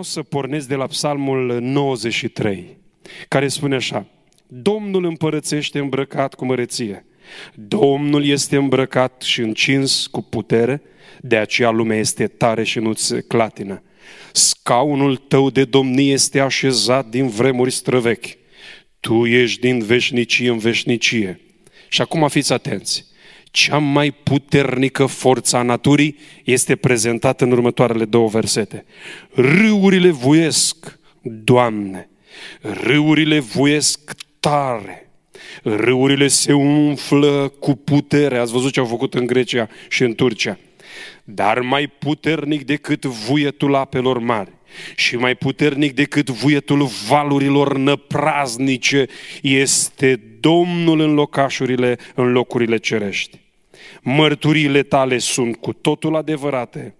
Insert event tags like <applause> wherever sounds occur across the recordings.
Vreau să pornesc de la psalmul 93, care spune așa. Domnul împărățește îmbrăcat cu măreție. Domnul este îmbrăcat și încins cu putere, de aceea lumea este tare și nu-ți clatină. Scaunul tău de domnie este așezat din vremuri străvechi. Tu ești din veșnicie în veșnicie. Și acum fiți atenți. Cea mai puternică forță a naturii este prezentată în următoarele două versete. Râurile vuiesc, Doamne, râurile vuiesc tare, râurile se umflă cu putere. Ați văzut ce au făcut în Grecia și în Turcia. Dar mai puternic decât vuietul apelor mari și mai puternic decât vuietul valurilor năpraznice este Domnul în locașurile, în locurile cerești. Mărturile tale sunt cu totul adevărate.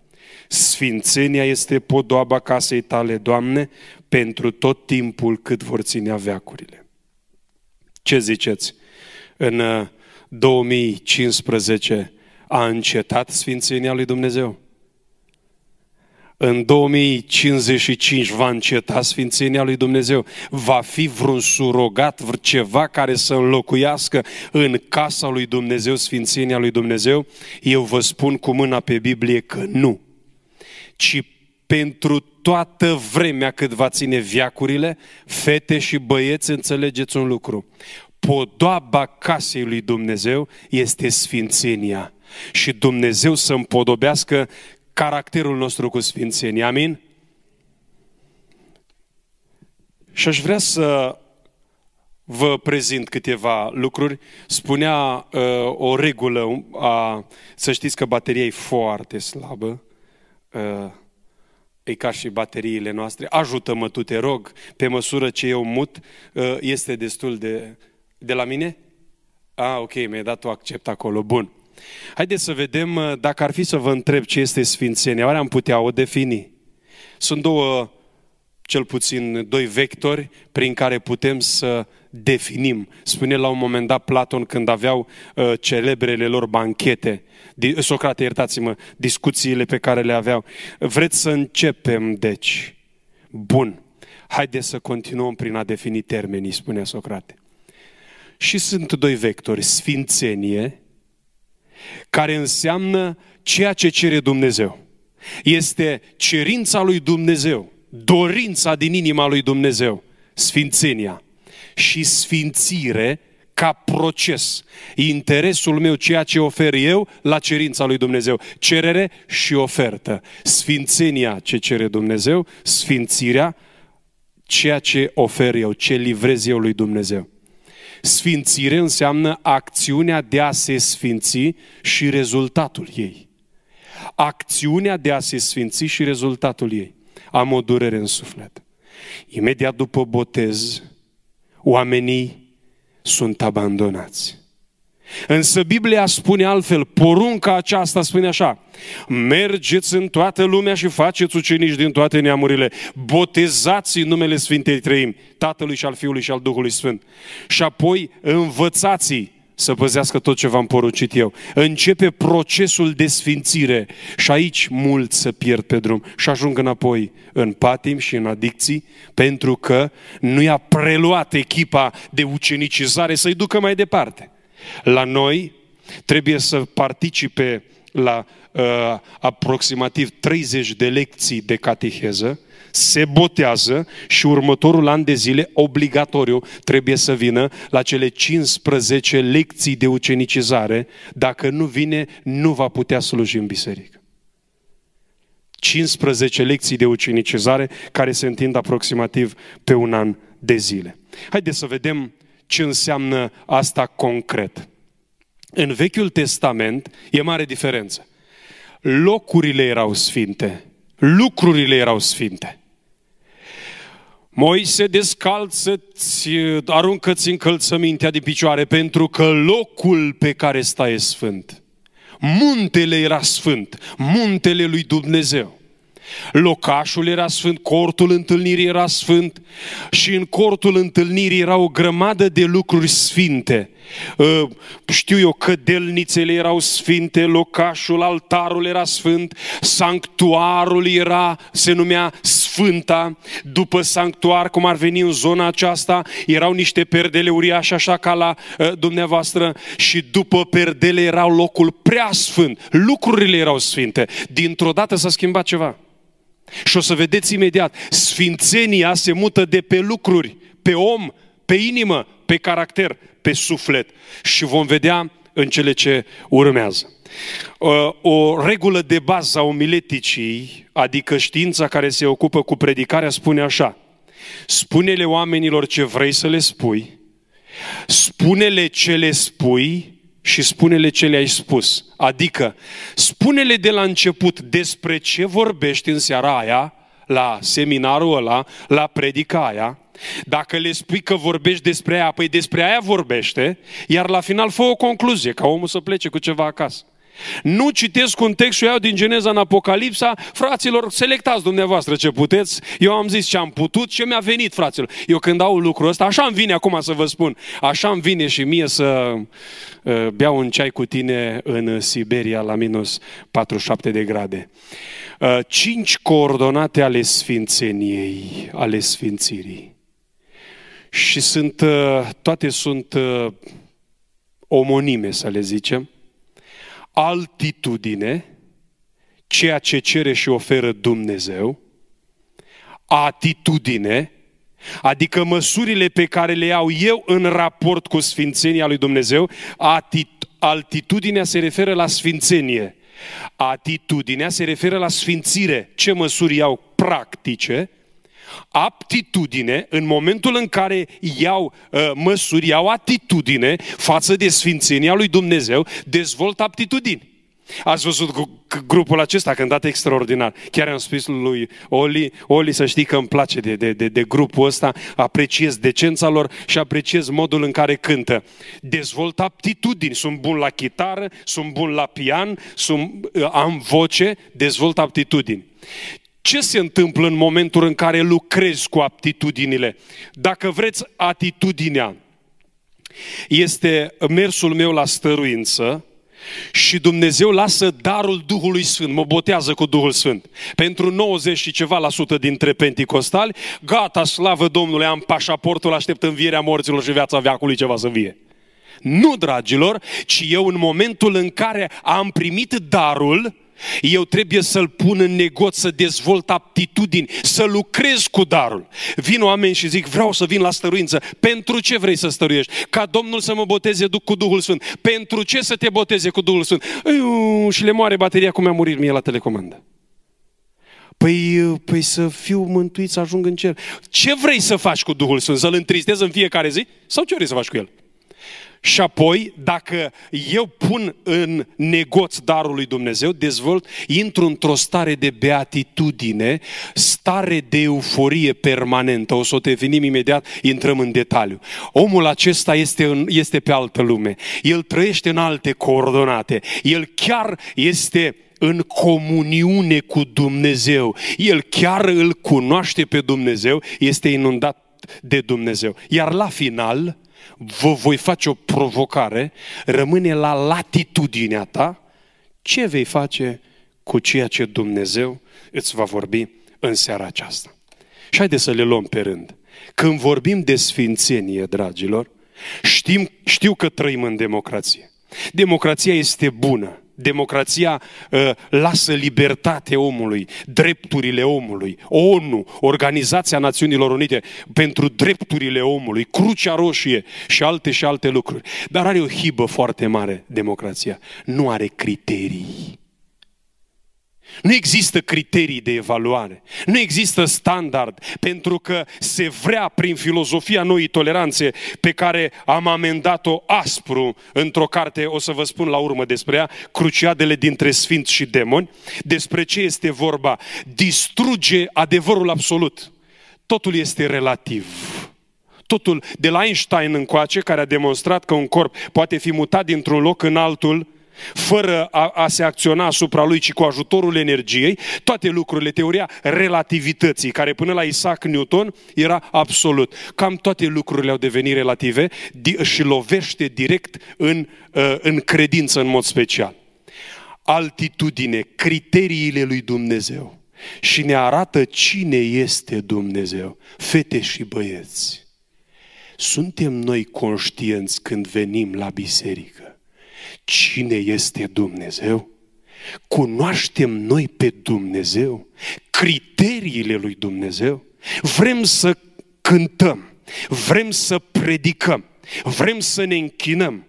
Sfințenia este podoaba casei tale, Doamne, pentru tot timpul cât vor ține veacurile. Ce ziceți? În 2015 uh, a încetat Sfințenia lui Dumnezeu? În 2055 va înceta Sfințenia lui Dumnezeu? Va fi vreun surogat, ceva care să înlocuiască în casa lui Dumnezeu Sfințenia lui Dumnezeu? Eu vă spun cu mâna pe Biblie că nu. Ci pentru toată vremea cât va ține viacurile, fete și băieți, înțelegeți un lucru. Podoaba casei lui Dumnezeu este sfințenia. Și Dumnezeu să împodobească caracterul nostru cu sfințenie. Amin? Și aș vrea să vă prezint câteva lucruri. Spunea uh, o regulă, a, să știți că bateria e foarte slabă, uh, e ca și bateriile noastre. Ajută-mă tu, te rog, pe măsură ce eu mut, uh, este destul de... De la mine? Ah, ok, mi-ai dat o accept acolo, bun. Haideți să vedem uh, dacă ar fi să vă întreb ce este sfințenia, oare am putea o defini? Sunt două, cel puțin doi vectori prin care putem să definim. Spune la un moment dat Platon când aveau uh, celebrele lor banchete, Socrate, iertați-mă, discuțiile pe care le aveau. Vreți să începem, deci? Bun. Haideți să continuăm prin a defini termenii, spunea Socrate. Și sunt doi vectori, sfințenie care înseamnă ceea ce cere Dumnezeu. Este cerința lui Dumnezeu, dorința din inima lui Dumnezeu, sfințenia și sfințire ca proces. Interesul meu, ceea ce ofer eu, la cerința lui Dumnezeu. Cerere și ofertă. Sfințenia ce cere Dumnezeu, sfințirea, ceea ce ofer eu, ce livrez eu lui Dumnezeu. Sfințire înseamnă acțiunea de a se sfinți și rezultatul ei. Acțiunea de a se sfinți și rezultatul ei. Am o durere în suflet. Imediat după botez, oamenii sunt abandonați. Însă Biblia spune altfel, porunca aceasta spune așa, mergeți în toată lumea și faceți ucenici din toate neamurile, botezați în numele Sfintei Trăimi, Tatălui și al Fiului și al Duhului Sfânt. Și apoi învățați să păzească tot ce v-am poruncit eu. Începe procesul de sfințire și aici mulți să pierd pe drum și ajung înapoi în patim și în adicții pentru că nu i-a preluat echipa de ucenicizare să-i ducă mai departe. La noi trebuie să participe la uh, aproximativ 30 de lecții de cateheză, se botează și următorul an de zile, obligatoriu, trebuie să vină la cele 15 lecții de ucenicizare. Dacă nu vine, nu va putea sluji în biserică. 15 lecții de ucenicizare care se întind aproximativ pe un an de zile. Haideți să vedem ce înseamnă asta concret. În Vechiul Testament e mare diferență. Locurile erau sfinte, lucrurile erau sfinte. Moise descalță-ți, aruncă-ți încălțămintea de picioare pentru că locul pe care stai e sfânt. Muntele era sfânt, muntele lui Dumnezeu. Locașul era sfânt, cortul întâlnirii era sfânt și în cortul întâlnirii era o grămadă de lucruri sfinte. Ă, știu eu, cădelnițele erau sfinte, locașul, altarul era sfânt, sanctuarul era, se numea sfânt sfânta, după sanctuar, cum ar veni în zona aceasta, erau niște perdele uriașe așa ca la uh, dumneavoastră și după perdele era locul prea sfânt. Lucrurile erau sfinte. Dintr-o dată s-a schimbat ceva. Și o să vedeți imediat, sfințenia se mută de pe lucruri, pe om, pe inimă, pe caracter, pe suflet. Și vom vedea în cele ce urmează. Uh, o regulă de bază a omileticii, adică știința care se ocupă cu predicarea, spune așa. Spune-le oamenilor ce vrei să le spui, spune-le ce le spui și spune-le ce le-ai spus. Adică, spune-le de la început despre ce vorbești în seara aia, la seminarul ăla, la predica aia, dacă le spui că vorbești despre aia, păi despre aia vorbește, iar la final fă o concluzie, ca omul să plece cu ceva acasă. Nu citesc un text și iau din Geneza în Apocalipsa, fraților, selectați dumneavoastră ce puteți, eu am zis ce am putut, ce mi-a venit, fraților. Eu când au lucrul ăsta, așa îmi vine acum să vă spun, așa îmi vine și mie să uh, beau un ceai cu tine în Siberia la minus 47 de grade. Uh, cinci coordonate ale sfințeniei, ale sfințirii. Și sunt, uh, toate sunt uh, omonime, să le zicem altitudine, ceea ce cere și oferă Dumnezeu, atitudine, adică măsurile pe care le iau eu în raport cu sfințenia lui Dumnezeu, atit- altitudinea se referă la sfințenie. Atitudinea se referă la sfințire. Ce măsuri iau practice? Aptitudine, în momentul în care iau uh, măsuri, iau atitudine față de sfințenia lui Dumnezeu, dezvolt aptitudini. Ați văzut grupul acesta cântat extraordinar. Chiar am spus lui Oli, Oli să știi că îmi place de, de, de, de grupul ăsta, apreciez decența lor și apreciez modul în care cântă. Dezvolt aptitudini, sunt bun la chitară, sunt bun la pian, sunt, uh, am voce, dezvolt aptitudini. Ce se întâmplă în momentul în care lucrezi cu aptitudinile? Dacă vreți, atitudinea este mersul meu la stăruință și Dumnezeu lasă darul Duhului Sfânt, mă botează cu Duhul Sfânt. Pentru 90 și ceva la sută dintre penticostali, gata, slavă Domnului, am pașaportul, aștept învierea morților și viața veacului ceva să vie. Nu, dragilor, ci eu în momentul în care am primit darul, eu trebuie să-l pun în negoț, să dezvolt aptitudini, să lucrez cu darul. Vin oameni și zic, vreau să vin la stăruință. Pentru ce vrei să stăruiești? Ca Domnul să mă boteze cu Duhul Sfânt. Pentru ce să te boteze cu Duhul Sfânt? Iu, și le moare bateria cum mi-a murit mie la telecomandă. Păi, păi să fiu mântuit, să ajung în cer. Ce vrei să faci cu Duhul Sfânt? Să-L întristezi în fiecare zi? Sau ce vrei să faci cu El? Și apoi, dacă eu pun în negoț darul lui Dumnezeu, dezvolt, intru într-o stare de beatitudine, stare de euforie permanentă. O să o definim imediat, intrăm în detaliu. Omul acesta este, în, este pe altă lume. El trăiește în alte coordonate. El chiar este în comuniune cu Dumnezeu. El chiar îl cunoaște pe Dumnezeu, este inundat de Dumnezeu. Iar la final, vă voi face o provocare, rămâne la latitudinea ta ce vei face cu ceea ce Dumnezeu îți va vorbi în seara aceasta. Și haideți să le luăm pe rând. Când vorbim de sfințenie, dragilor, știm, știu că trăim în democrație. Democrația este bună. Democrația uh, lasă libertate omului, drepturile omului. ONU, Organizația Națiunilor Unite pentru drepturile omului, Crucea Roșie și alte și alte lucruri. Dar are o hibă foarte mare democrația. Nu are criterii. Nu există criterii de evaluare, nu există standard, pentru că se vrea prin filozofia noii toleranțe pe care am amendat-o aspru într-o carte, o să vă spun la urmă despre ea, Cruciadele dintre sfinți și demoni, despre ce este vorba. Distruge adevărul absolut. Totul este relativ. Totul de la Einstein încoace, care a demonstrat că un corp poate fi mutat dintr-un loc în altul, fără a, a se acționa asupra lui, ci cu ajutorul energiei, toate lucrurile, teoria relativității, care până la Isaac Newton era absolut. Cam toate lucrurile au devenit relative și lovește direct în, uh, în credință în mod special. Altitudine, criteriile lui Dumnezeu. și ne arată cine este Dumnezeu. Fete și băieți, suntem noi conștienți când venim la biserică cine este Dumnezeu? Cunoaștem noi pe Dumnezeu? Criteriile lui Dumnezeu? Vrem să cântăm, vrem să predicăm, vrem să ne închinăm,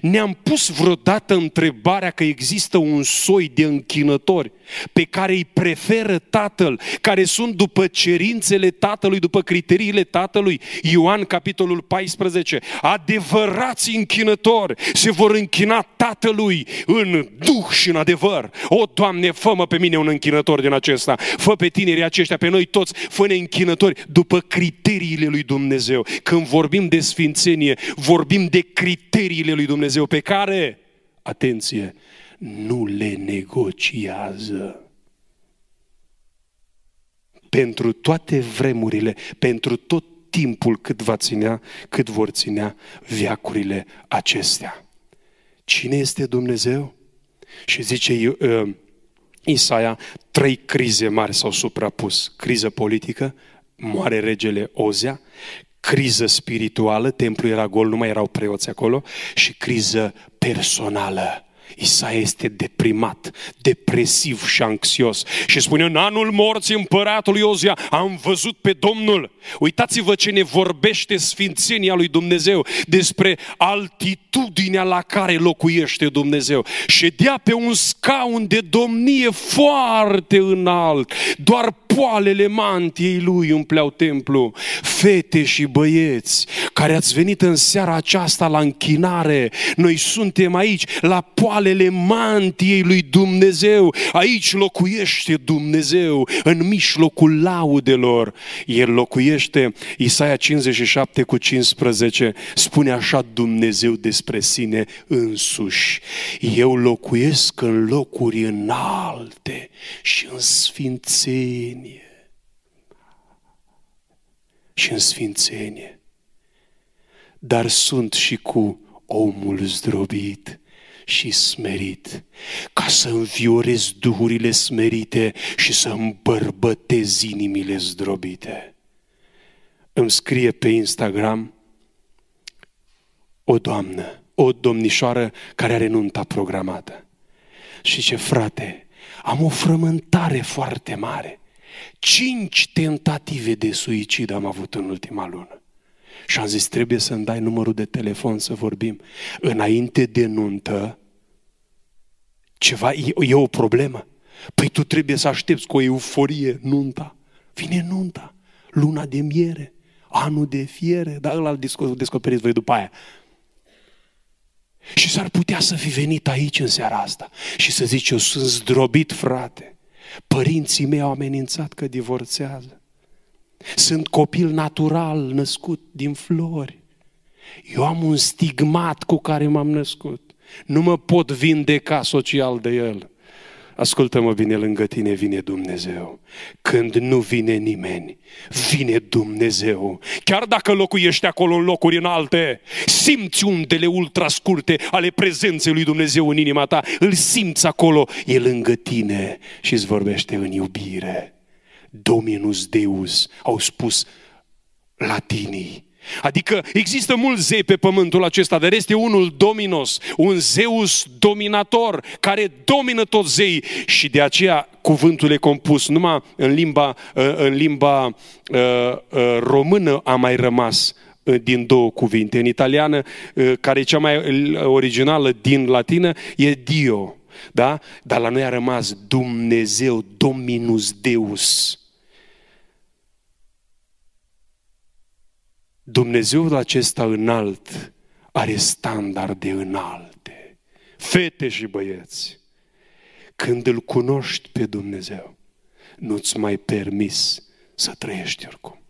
ne-am pus vreodată întrebarea că există un soi de închinători pe care îi preferă Tatăl, care sunt după cerințele Tatălui, după criteriile Tatălui. Ioan, capitolul 14. Adevărați închinători se vor închina Tatălui în duh și în adevăr. O, Doamne, fă pe mine un închinător din acesta. Fă pe tinerii aceștia, pe noi toți, fă-ne închinători după criteriile lui Dumnezeu. Când vorbim de sfințenie, vorbim de criteriile lui Dumnezeu pe care, atenție, nu le negociază. Pentru toate vremurile, pentru tot timpul cât va ținea, cât vor ținea viacurile acestea. Cine este Dumnezeu? Și zice uh, Isaia, trei crize mari s-au suprapus. Criză politică, moare regele Ozea, criză spirituală, templul era gol, nu mai erau preoți acolo, și criză personală. Isaia este deprimat, depresiv și anxios și spune în anul morții împăratului Ozia am văzut pe Domnul. Uitați-vă ce ne vorbește sfințenia lui Dumnezeu despre altitudinea la care locuiește Dumnezeu. Ședea pe un scaun de domnie foarte înalt, doar poalele mantiei lui umpleau templu. Fete și băieți care ați venit în seara aceasta la închinare, noi suntem aici la poalele mantiei lui Dumnezeu. Aici locuiește Dumnezeu în mijlocul laudelor. El locuiește, Isaia 57 cu 15, spune așa Dumnezeu despre sine însuși. Eu locuiesc în locuri înalte și în sfințenie și în sfințenie. Dar sunt și cu omul zdrobit și smerit, ca să înviorez duhurile smerite și să îmbărbătez inimile zdrobite. Îmi scrie pe Instagram o doamnă, o domnișoară care are nunta programată. Și ce frate, am o frământare foarte mare. Cinci tentative de suicid am avut în ultima lună. Și am zis, trebuie să-mi dai numărul de telefon să vorbim. Înainte de nuntă, ceva, e, e o problemă. Păi tu trebuie să aștepți cu o euforie nunta. Vine nunta, luna de miere, anul de fiere, dar ăla îl descoperiți voi după aia. Și s-ar putea să fi venit aici în seara asta și să zici, eu sunt zdrobit, frate. Părinții mei au amenințat că divorțează. Sunt copil natural născut din flori. Eu am un stigmat cu care m-am născut. Nu mă pot vindeca social de el. Ascultă-mă bine, lângă tine vine Dumnezeu. Când nu vine nimeni, vine Dumnezeu. Chiar dacă locuiești acolo în locuri înalte, simți undele ultra scurte ale prezenței lui Dumnezeu în inima ta, îl simți acolo, e lângă tine și îți vorbește în iubire. Dominus Deus, au spus latinii. Adică există mulți zei pe pământul acesta, dar este unul dominos, un zeus dominator, care domină toți zei și de aceea cuvântul e compus numai în limba, uh, în limba uh, uh, română a mai rămas din două cuvinte. În italiană, care e cea mai originală din latină, e Dio. Da? Dar la noi a rămas Dumnezeu, Dominus Deus. Dumnezeul acesta înalt are standarde înalte. Fete și băieți, când îl cunoști pe Dumnezeu, nu-ți mai permis să trăiești oricum.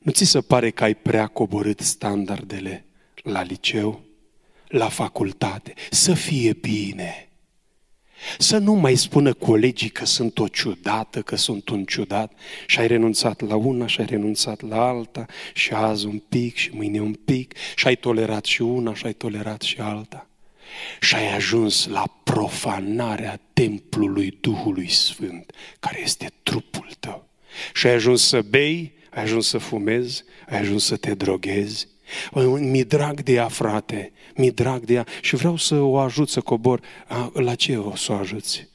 Nu ți se pare că ai prea coborât standardele la liceu, la facultate? Să fie bine. Să nu mai spună colegii că sunt o ciudată, că sunt un ciudat și ai renunțat la una și ai renunțat la alta și azi un pic și mâine un pic și ai tolerat și una și ai tolerat și alta. și ai ajuns la profanarea templului Duhului Sfânt, care este trupul tău. Și ai ajuns să bei, ai ajuns să fumezi, ai ajuns să te droghezi. Mi drag de ea, frate, mi drag de ea și vreau să o ajut să cobor. A, la ce o să o ajuți?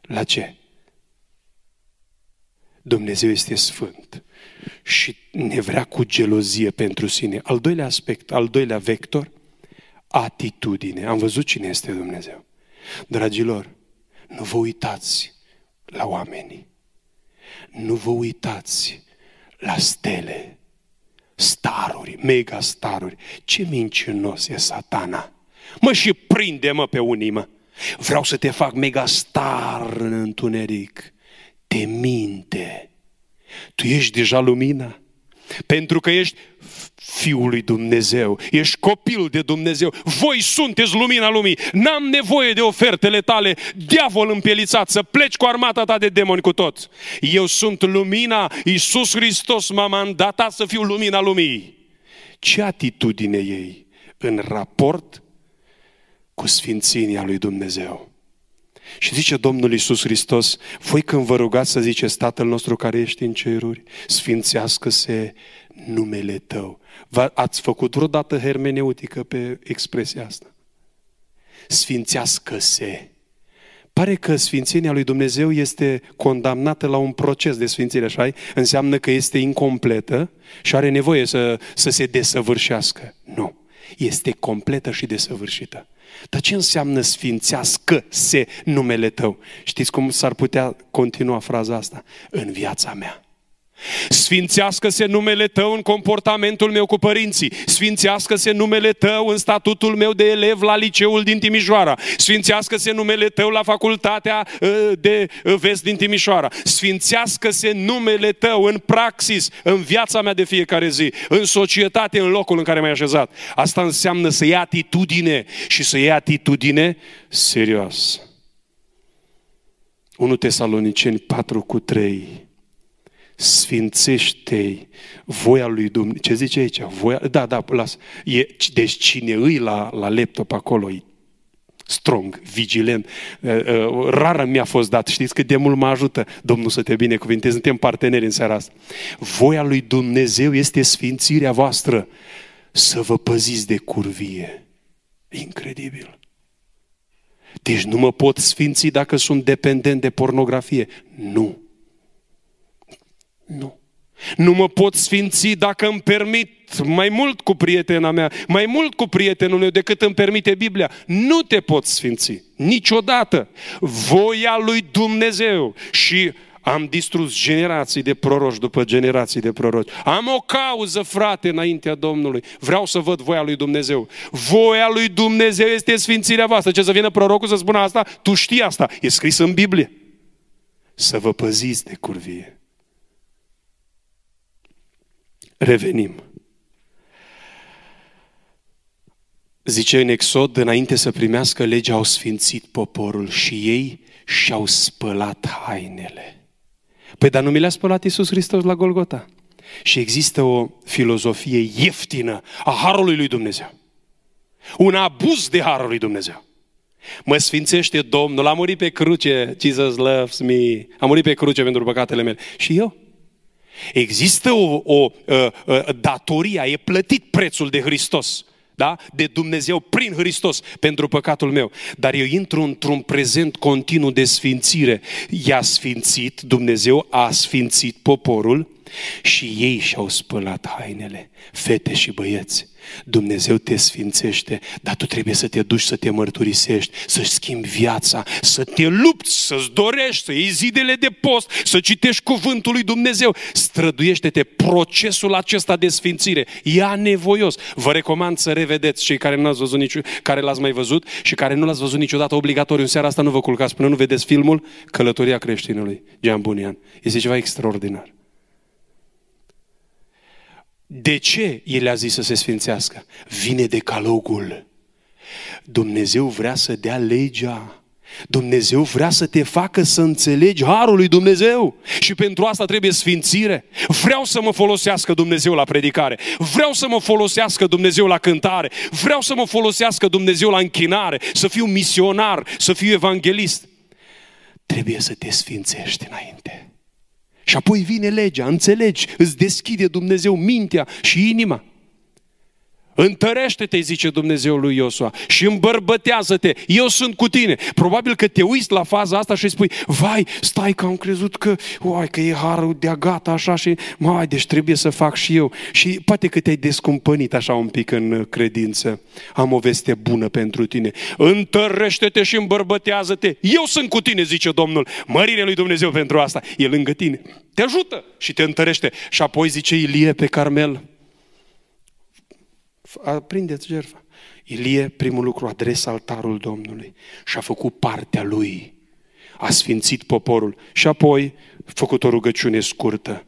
La ce? Dumnezeu este sfânt și ne vrea cu gelozie pentru sine. Al doilea aspect, al doilea vector, atitudine. Am văzut cine este Dumnezeu. Dragilor, nu vă uitați la oameni. Nu vă uitați la stele, staruri, mega staruri. Ce mincinos e satana. Mă și prinde-mă pe unii, mă. Vreau să te fac mega star în întuneric. Te minte. Tu ești deja lumina. Pentru că ești Fiul lui Dumnezeu, ești copil de Dumnezeu, voi sunteți lumina lumii, n-am nevoie de ofertele tale, diavol împielițat, să pleci cu armata ta de demoni cu toți. Eu sunt lumina, Iisus Hristos m-a mandatat să fiu lumina lumii. Ce atitudine ei în raport cu sfințenia lui Dumnezeu? Și zice Domnul Iisus Hristos, voi când vă rugați să ziceți Tatăl nostru care ești în ceruri, sfințească-se numele Tău. Ați făcut vreodată hermeneutică pe expresia asta? Sfințească-se. Pare că sfințenia lui Dumnezeu este condamnată la un proces de sfințire, așa Înseamnă că este incompletă și are nevoie să, să se desăvârșească. Nu. Este completă și desăvârșită. Dar ce înseamnă sfințească-se numele tău? Știți cum s-ar putea continua fraza asta? În viața mea. Sfințească-se numele Tău în comportamentul meu cu părinții. Sfințească-se numele Tău în statutul meu de elev la liceul din Timișoara. Sfințească-se numele Tău la facultatea ă, de vest din Timișoara. Sfințească-se numele Tău în praxis, în viața mea de fiecare zi, în societate, în locul în care m-ai așezat. Asta înseamnă să iei atitudine și să iei atitudine serios. 1 Tesaloniceni 4 cu 3 sfințește voia lui Dumnezeu. Ce zice aici? Voia... Da, da, las. E, deci cine îi la, la laptop acolo e strong, vigilent. Rară mi-a fost dat. Știți cât de mult mă ajută Domnul să te binecuvinteze. Suntem parteneri în seara asta. Voia lui Dumnezeu este sfințirea voastră. Să vă păziți de curvie. Incredibil. Deci nu mă pot sfinți dacă sunt dependent de pornografie. Nu. Nu. Nu mă pot sfinți dacă îmi permit mai mult cu prietena mea, mai mult cu prietenul meu decât îmi permite Biblia. Nu te poți sfinți. Niciodată. Voia lui Dumnezeu. Și am distrus generații de proroși după generații de proroși. Am o cauză, frate, înaintea Domnului. Vreau să văd voia lui Dumnezeu. Voia lui Dumnezeu este sfințirea voastră. Ce să vină prorocul să spună asta? Tu știi asta. E scris în Biblie. Să vă păziți de curvie. Revenim. Zice în Exod, înainte să primească legea, au sfințit poporul și ei și-au spălat hainele. Păi dar nu mi le-a spălat Iisus Hristos la Golgota. Și există o filozofie ieftină a Harului lui Dumnezeu. Un abuz de Harul lui Dumnezeu. Mă sfințește Domnul, a murit pe cruce, Jesus loves me, a murit pe cruce pentru păcatele mele. Și eu? Există o, o, o, o datoria, e plătit prețul de Hristos. Da? De Dumnezeu prin Hristos pentru păcatul meu. Dar eu intru într-un prezent continuu de sfințire. I-a sfințit, Dumnezeu a sfințit poporul și ei și-au spălat hainele, fete și băieți. Dumnezeu te sfințește, dar tu trebuie să te duci să te mărturisești, să-și schimbi viața, să te lupți, să-ți dorești, să iei zilele de post, să citești cuvântul lui Dumnezeu. Străduiește-te procesul acesta de sfințire. Ia nevoios. Vă recomand să revedeți cei care nu ați văzut nici, care l-ați mai văzut și care nu l-ați văzut niciodată obligatoriu. În seara asta nu vă culcați până nu vedeți filmul Călătoria creștinului, Jean Bunian. Este ceva extraordinar. De ce el a zis să se sfințească? Vine decalogul. Dumnezeu vrea să dea legea Dumnezeu vrea să te facă să înțelegi harul lui Dumnezeu. Și pentru asta trebuie sfințire. Vreau să mă folosească Dumnezeu la predicare. Vreau să mă folosească Dumnezeu la cântare. Vreau să mă folosească Dumnezeu la închinare. Să fiu misionar, să fiu evanghelist. Trebuie să te sfințești înainte. Și apoi vine legea, înțelegi, îți deschide Dumnezeu mintea și inima. Întărește-te, zice Dumnezeu lui Iosua, și îmbărbătează-te. Eu sunt cu tine. Probabil că te uiți la faza asta și spui, vai, stai că am crezut că, uai, că e harul de gata așa și, mai, deci trebuie să fac și eu. Și poate că te-ai descumpănit așa un pic în credință. Am o veste bună pentru tine. Întărește-te și îmbărbătează-te. Eu sunt cu tine, zice Domnul. Mărire lui Dumnezeu pentru asta. E lângă tine. Te ajută și te întărește. Și apoi zice Ilie pe Carmel, aprindeți jertfa. Ilie, primul lucru, adresa altarul Domnului și a făcut partea lui. A sfințit poporul și apoi a făcut o rugăciune scurtă.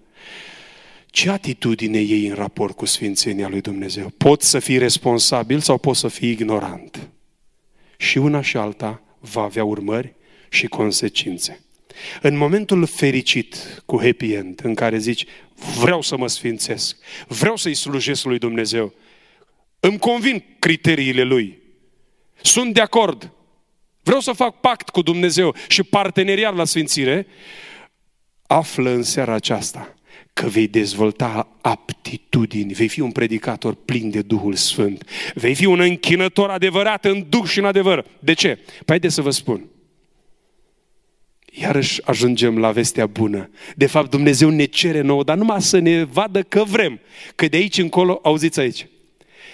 Ce atitudine ei în raport cu sfințenia lui Dumnezeu? Poți să fii responsabil sau poți să fii ignorant? Și una și alta va avea urmări și consecințe. În momentul fericit, cu happy end, în care zici, vreau să mă sfințesc, vreau să-i slujesc lui Dumnezeu, îmi convin criteriile lui. Sunt de acord. Vreau să fac pact cu Dumnezeu și parteneriat la sfințire. Află în seara aceasta că vei dezvolta aptitudini, vei fi un predicator plin de Duhul Sfânt, vei fi un închinător adevărat în Duh și în adevăr. De ce? Păi haideți să vă spun. Iarăși ajungem la vestea bună. De fapt, Dumnezeu ne cere nouă, dar numai să ne vadă că vrem. Că de aici încolo, auziți aici,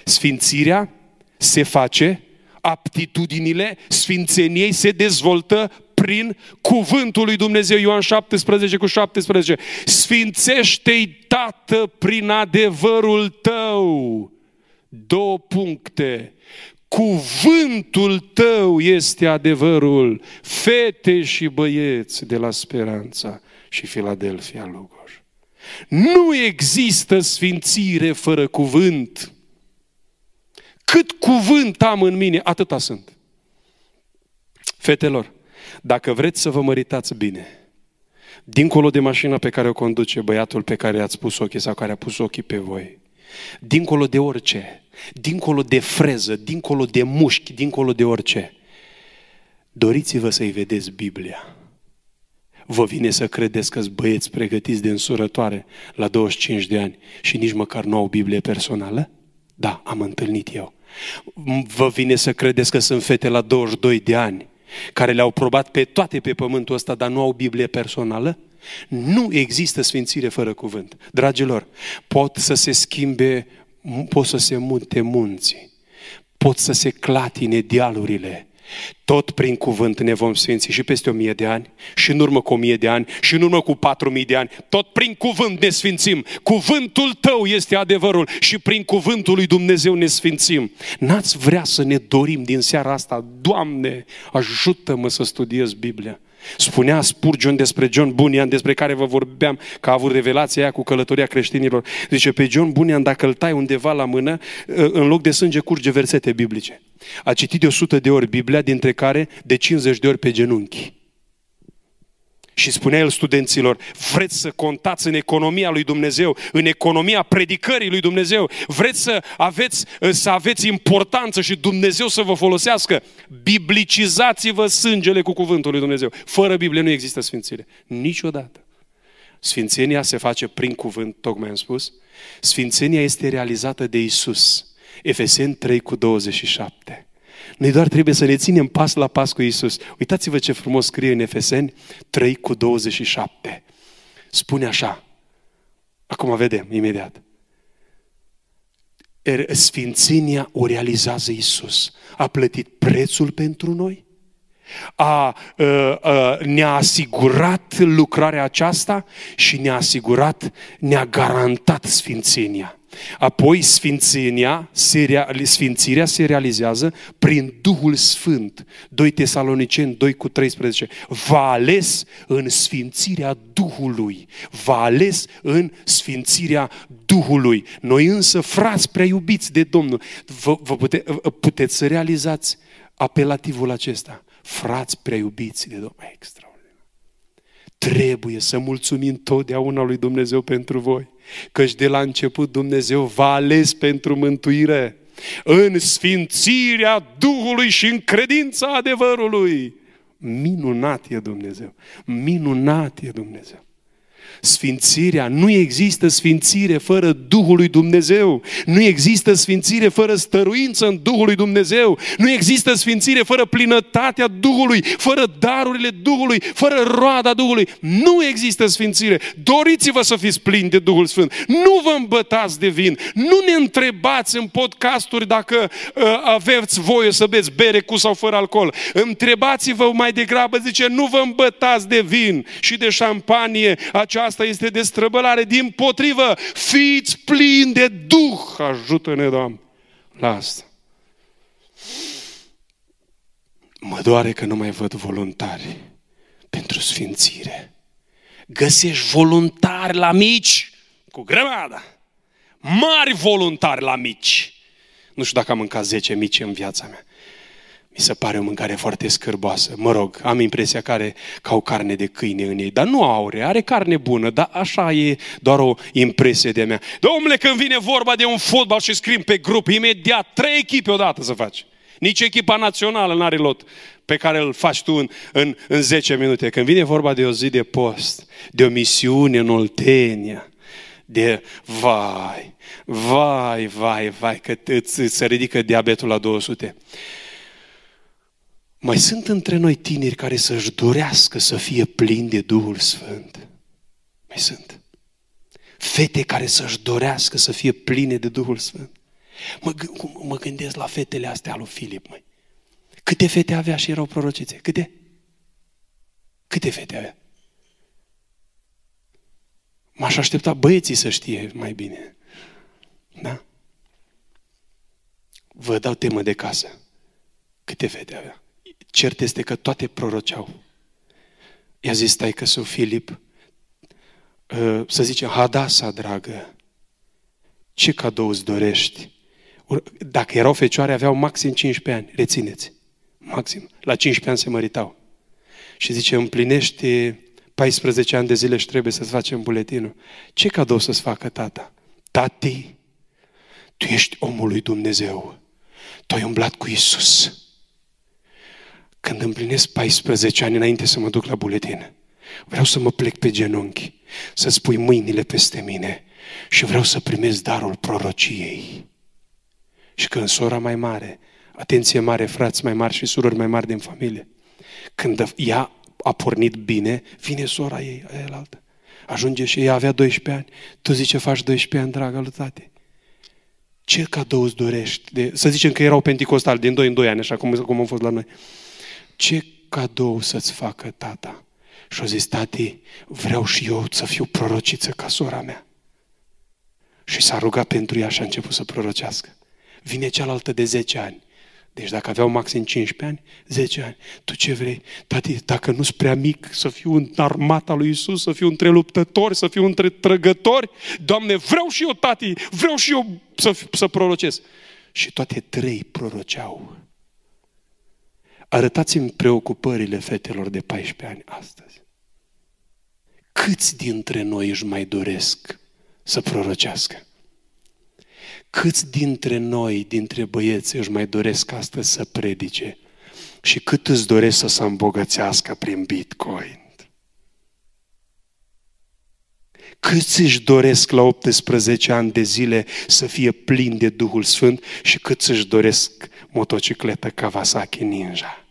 Sfințirea se face, aptitudinile sfințeniei se dezvoltă prin cuvântul lui Dumnezeu. Ioan 17 cu 17. Sfințește-i, Tată, prin adevărul tău. Două puncte. Cuvântul tău este adevărul. Fete și băieți de la Speranța și Filadelfia Lugoj. Nu există sfințire fără cuvânt. Cât cuvânt am în mine, atâta sunt. Fetelor, dacă vreți să vă măritați bine, dincolo de mașina pe care o conduce băiatul pe care ați pus ochii sau care a pus ochii pe voi, dincolo de orice, dincolo de freză, dincolo de mușchi, dincolo de orice, doriți-vă să-i vedeți Biblia. Vă vine să credeți că băieți pregătiți de însurătoare la 25 de ani și nici măcar nu au Biblie personală? Da, am întâlnit eu. Vă vine să credeți că sunt fete la 22 de ani care le-au probat pe toate pe pământul ăsta, dar nu au Biblie personală? Nu există sfințire fără cuvânt. Dragilor, pot să se schimbe, pot să se mute munții, pot să se clatine dealurile, tot prin cuvânt ne vom sfinți și peste o mie de ani, și în urmă cu o mie de ani, și în urmă cu patru mii de ani. Tot prin cuvânt ne sfințim. Cuvântul tău este adevărul și prin cuvântul lui Dumnezeu ne sfințim. N-ați vrea să ne dorim din seara asta, Doamne, ajută-mă să studiez Biblia. Spunea Spurgeon despre John Bunyan, despre care vă vorbeam, că a avut revelația aia cu călătoria creștinilor. Zice, pe John Bunyan, dacă îl tai undeva la mână, în loc de sânge curge versete biblice. A citit de 100 de ori Biblia, dintre care de 50 de ori pe genunchi. Și spunea el studenților, vreți să contați în economia lui Dumnezeu, în economia predicării lui Dumnezeu, vreți să aveți, să aveți importanță și Dumnezeu să vă folosească, biblicizați-vă sângele cu cuvântul lui Dumnezeu. Fără Biblie nu există sfințire. Niciodată. Sfințenia se face prin cuvânt, tocmai am spus. Sfințenia este realizată de Isus. Efeseni 3 cu 27. Noi doar trebuie să ne ținem pas la pas cu Isus. Uitați-vă ce frumos scrie în Efeseni 3 cu 27. Spune așa. Acum vedem, imediat. Er, sfințenia o realizează Isus. A plătit prețul pentru noi. A, a, a, ne-a asigurat lucrarea aceasta și ne-a asigurat, ne-a garantat sfințenia. Apoi sfințenia, se, sfințirea se realizează prin Duhul Sfânt. 2 Tesaloniceni 2 cu 13. V-a ales în sfințirea Duhului. V-a ales în sfințirea Duhului. Noi însă, frați prea iubiți de Domnul, vă, vă pute, puteți să realizați apelativul acesta. frați prea iubiți de Domnul. Extraordinar. Trebuie să mulțumim totdeauna lui Dumnezeu pentru voi. Căci de la început Dumnezeu v-a ales pentru mântuire în sfințirea Duhului și în credința adevărului. Minunat e Dumnezeu. Minunat e Dumnezeu. Sfințirea, nu există sfințire fără Duhul lui Dumnezeu. Nu există sfințire fără stăruință în Duhul lui Dumnezeu. Nu există sfințire fără plinătatea Duhului, fără darurile Duhului, fără roada Duhului. Nu există sfințire. Doriți-vă să fiți plini de Duhul Sfânt. Nu vă îmbătați de vin. Nu ne întrebați în podcasturi dacă uh, aveți voie să beți bere cu sau fără alcool. Întrebați-vă mai degrabă, zice, nu vă îmbătați de vin și de șampanie aceasta asta este destrăbălare. Din potrivă, fiți plini de Duh. Ajută-ne, Doamne, la asta. Mă doare că nu mai văd voluntari pentru sfințire. Găsești voluntari la mici cu grămadă. Mari voluntari la mici. Nu știu dacă am mâncat 10 mici în viața mea mi se pare o mâncare foarte scârboasă. Mă rog, am impresia că are ca o carne de câine în ei, dar nu aure, are carne bună, dar așa e doar o impresie de mea. Domnule, când vine vorba de un fotbal și scrim pe grup, imediat trei echipe odată să faci. Nici echipa națională n-are lot pe care îl faci tu în, în, în 10 minute. Când vine vorba de o zi de post, de o misiune în Oltenia, de vai, vai, vai, vai, că îți, îți se ridică diabetul la 200. Mai sunt între noi tineri care să-și dorească să fie plini de Duhul Sfânt. Mai sunt. Fete care să-și dorească să fie pline de Duhul Sfânt. Mă, mă gândesc la fetele astea lui Filip, măi. Câte fete avea și erau prorocițe? Câte? Câte fete avea? M-aș aștepta băieții să știe mai bine. Da? Vă dau temă de casă. Câte fete avea? Cert este că toate proroceau. I-a zis stai că său Filip, ă, să zicem, Hadasa, dragă, ce cadou îți dorești? Dacă erau fecioare, aveau maxim 15 ani, rețineți. Maxim. La 15 ani se măritau. Și zice, împlinește 14 ani de zile și trebuie să-ți facem buletinul. Ce cadou să-ți facă tata? Tati, tu ești omul lui Dumnezeu. Tu ai umblat cu Isus. Când împlinesc 14 ani înainte să mă duc la buletin, vreau să mă plec pe genunchi, să spui mâinile peste mine și vreau să primesc darul prorociei. Și când sora mai mare, atenție mare, frați mai mari și surori mai mari din familie, când ea a pornit bine, vine sora ei, aia altă. Ajunge și ea avea 12 ani. Tu zici ce faci 12 ani, dragă lui tate? Ce cadou îți dorești? De, să zicem că erau penticostali din 2 în 2 ani, așa cum, cum am fost la noi ce cadou să-ți facă tata? Și a zis, tati, vreau și eu să fiu prorociță ca sora mea. Și s-a rugat pentru ea și a început să prorocească. Vine cealaltă de 10 ani. Deci dacă aveau maxim 15 ani, 10 ani. Tu ce vrei? Tati, dacă nu-s prea mic, să fiu în armata lui Isus, să fiu între luptători, să fiu între trăgători, Doamne, vreau și eu, tati, vreau și eu să, să prorocesc. Și toate trei proroceau. Arătați-mi preocupările fetelor de 14 ani astăzi. Câți dintre noi își mai doresc să prorocească? Câți dintre noi, dintre băieți, își mai doresc astăzi să predice? Și cât îți doresc să se îmbogățească prin Bitcoin? Câți își doresc la 18 ani de zile să fie plin de Duhul Sfânt și cât își doresc motocicletă Kawasaki Ninja?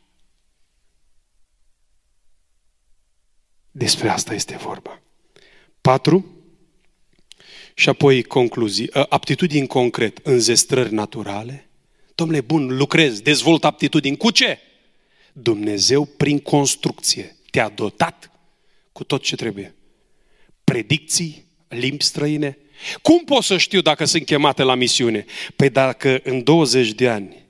Despre asta este vorba. Patru. Și apoi concluzii. Ă, aptitudini concret, înzestrări naturale. Domnule, bun, lucrez, dezvolt aptitudini. Cu ce? Dumnezeu prin construcție te-a dotat cu tot ce trebuie. Predicții, limbi străine. Cum pot să știu dacă sunt chemate la misiune? Păi dacă în 20 de ani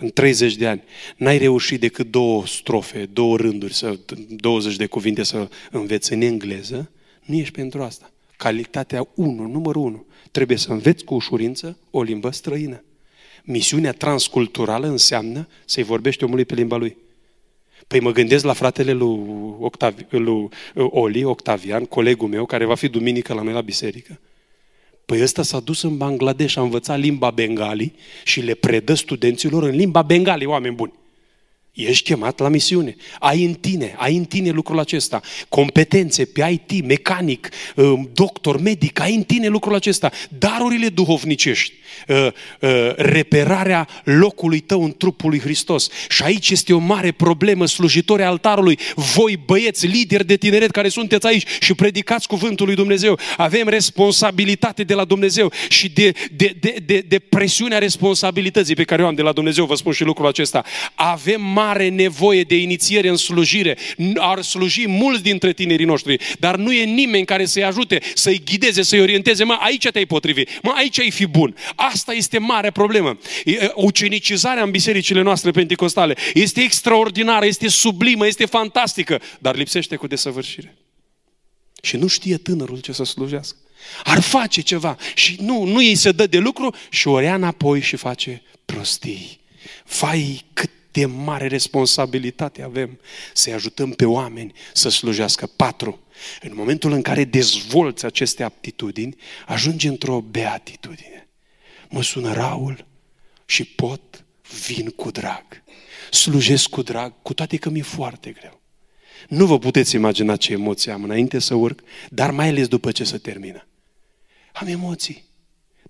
în 30 de ani, n-ai reușit decât două strofe, două rânduri, să, 20 de cuvinte să înveți în engleză, nu ești pentru asta. Calitatea 1, numărul 1. Trebuie să înveți cu ușurință o limbă străină. Misiunea transculturală înseamnă să-i vorbești omului pe limba lui. Păi mă gândesc la fratele lui, Octavi, lui Oli, Octavian, colegul meu, care va fi duminică la noi la biserică. Păi ăsta s-a dus în Bangladesh, a învățat limba bengali și le predă studenților în limba bengali, oameni buni. Ești chemat la misiune. Ai în tine, ai în tine lucrul acesta. Competențe pe IT, mecanic, uh, doctor, medic, ai în tine lucrul acesta. Darurile duhovnicești, uh, uh, reperarea locului tău în trupul lui Hristos. Și aici este o mare problemă, slujitori altarului. Voi, băieți, lideri de tineret care sunteți aici și predicați cuvântul lui Dumnezeu, avem responsabilitate de la Dumnezeu și de, de, de, de, de presiunea responsabilității pe care o am de la Dumnezeu, vă spun și lucrul acesta. Avem mare mare nevoie de inițiere în slujire. Ar sluji mulți dintre tinerii noștri, dar nu e nimeni care să-i ajute, să-i ghideze, să-i orienteze. Mă, aici te-ai potrivi, mă, aici ai fi bun. Asta este mare problemă. Ucenicizarea în bisericile noastre pentecostale este extraordinară, este sublimă, este fantastică, dar lipsește cu desăvârșire. Și nu știe tânărul ce să slujească. Ar face ceva și nu, nu ei se dă de lucru și o rea înapoi și face prostii. Vai, cât de mare responsabilitate avem să-i ajutăm pe oameni să slujească. Patru, în momentul în care dezvolți aceste aptitudini, ajungi într-o beatitudine. Mă sună Raul și pot, vin cu drag. Slujesc cu drag, cu toate că mi-e foarte greu. Nu vă puteți imagina ce emoții am înainte să urc, dar mai ales după ce se termină. Am emoții,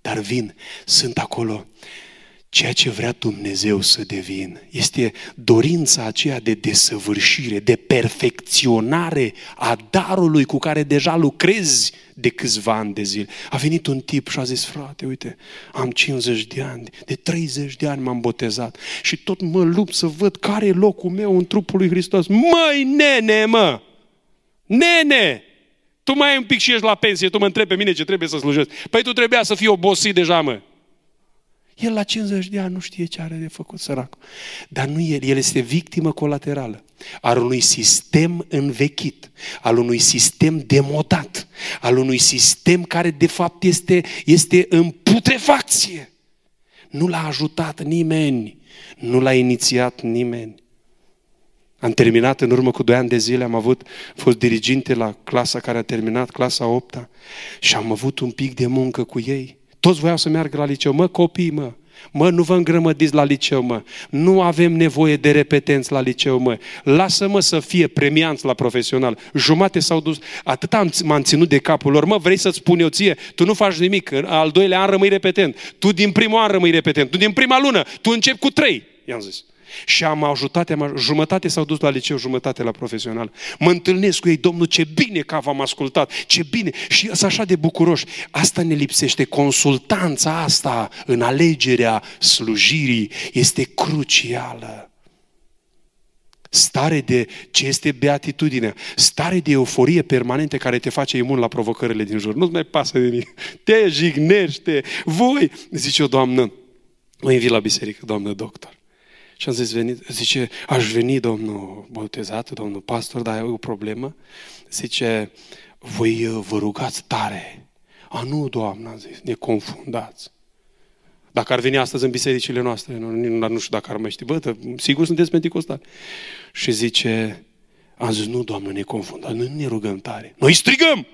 dar vin, sunt acolo ceea ce vrea Dumnezeu să devin. Este dorința aceea de desăvârșire, de perfecționare a darului cu care deja lucrezi de câțiva ani de zile. A venit un tip și a zis, frate, uite, am 50 de ani, de 30 de ani m-am botezat și tot mă lupt să văd care e locul meu în trupul lui Hristos. Măi, nene, mă! Nene! Tu mai ai un pic și ești la pensie, tu mă întrebi pe mine ce trebuie să slujesc. Păi tu trebuia să fii obosit deja, mă. El la 50 de ani nu știe ce are de făcut, săracul. Dar nu el, el este victimă colaterală al unui sistem învechit, al unui sistem demodat, al unui sistem care de fapt este, este în putrefacție. Nu l-a ajutat nimeni, nu l-a inițiat nimeni. Am terminat în urmă cu doi ani de zile, am avut, fost diriginte la clasa care a terminat, clasa 8 și am avut un pic de muncă cu ei. Toți voiau să meargă la liceu. Mă, copii, mă, Mă, nu vă îngrămădiți la liceu, mă. Nu avem nevoie de repetenți la liceu, mă. Lasă-mă să fie premianți la profesional. Jumate s-au dus. Atât am, m-am ținut de capul lor. Mă, vrei să-ți spun eu ție? Tu nu faci nimic. Al doilea an rămâi repetent. Tu din primul an rămâi repetent. Tu din prima lună. Tu începi cu trei. I-am zis. Și am ajutat, am, jumătate s-au dus la liceu, jumătate la profesional. Mă întâlnesc cu ei, Domnul, ce bine că v-am ascultat, ce bine. Și sunt așa de bucuroși. Asta ne lipsește. Consultanța asta în alegerea slujirii este crucială. Stare de ce este beatitudinea, stare de euforie permanentă care te face imun la provocările din jur. Nu-ți mai pasă de nimic. Te jignește. Voi, zice o doamnă, mă invit la biserică, doamnă doctor. Și am zis, venit, zice, aș veni domnul botezat, domnul pastor, dar e o problemă. Zice, voi uh, vă rugați tare. A, nu, doamnă, am zis, ne confundați. Dacă ar veni astăzi în bisericile noastre, nu, nu știu dacă ar mai ști, bă, sigur sunteți penticostali. Și zice, am zis, nu, Doamne, ne confundați, noi nu ne rugăm tare. Noi strigăm!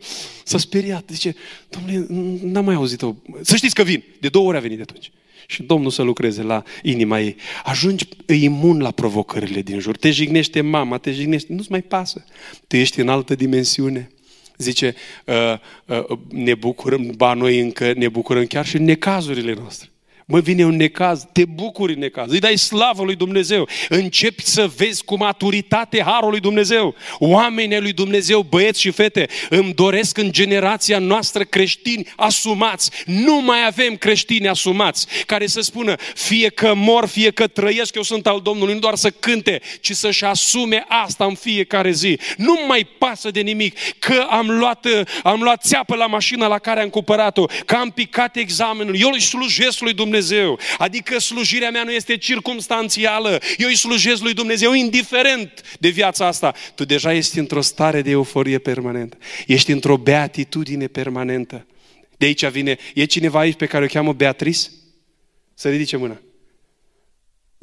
<laughs> S-a speriat. Zice, Doamne, n-am mai auzit-o. Să știți că vin. De două ori a venit de atunci și Domnul să lucreze la inima ei. Ajungi imun la provocările din jur. Te jignește mama, te jignește, nu-ți mai pasă. Tu ești în altă dimensiune. Zice, uh, uh, ne bucurăm, ba noi încă ne bucurăm chiar și în necazurile noastre. Mă vine un necaz, te bucuri în necaz, îi dai slavă lui Dumnezeu, începi să vezi cu maturitate harul lui Dumnezeu. Oamenii lui Dumnezeu, băieți și fete, îmi doresc în generația noastră creștini asumați. Nu mai avem creștini asumați care să spună, fie că mor, fie că trăiesc, eu sunt al Domnului, nu doar să cânte, ci să-și asume asta în fiecare zi. Nu mai pasă de nimic că am luat, am luat țeapă la mașina la care am cumpărat-o, că am picat examenul, eu îi slujesc lui Dumnezeu Dumnezeu. Adică slujirea mea nu este circumstanțială. Eu îi slujesc lui Dumnezeu indiferent de viața asta. Tu deja ești într-o stare de euforie permanentă. Ești într-o beatitudine permanentă. De aici vine, e cineva aici pe care o cheamă Beatrice? Să ridice mâna.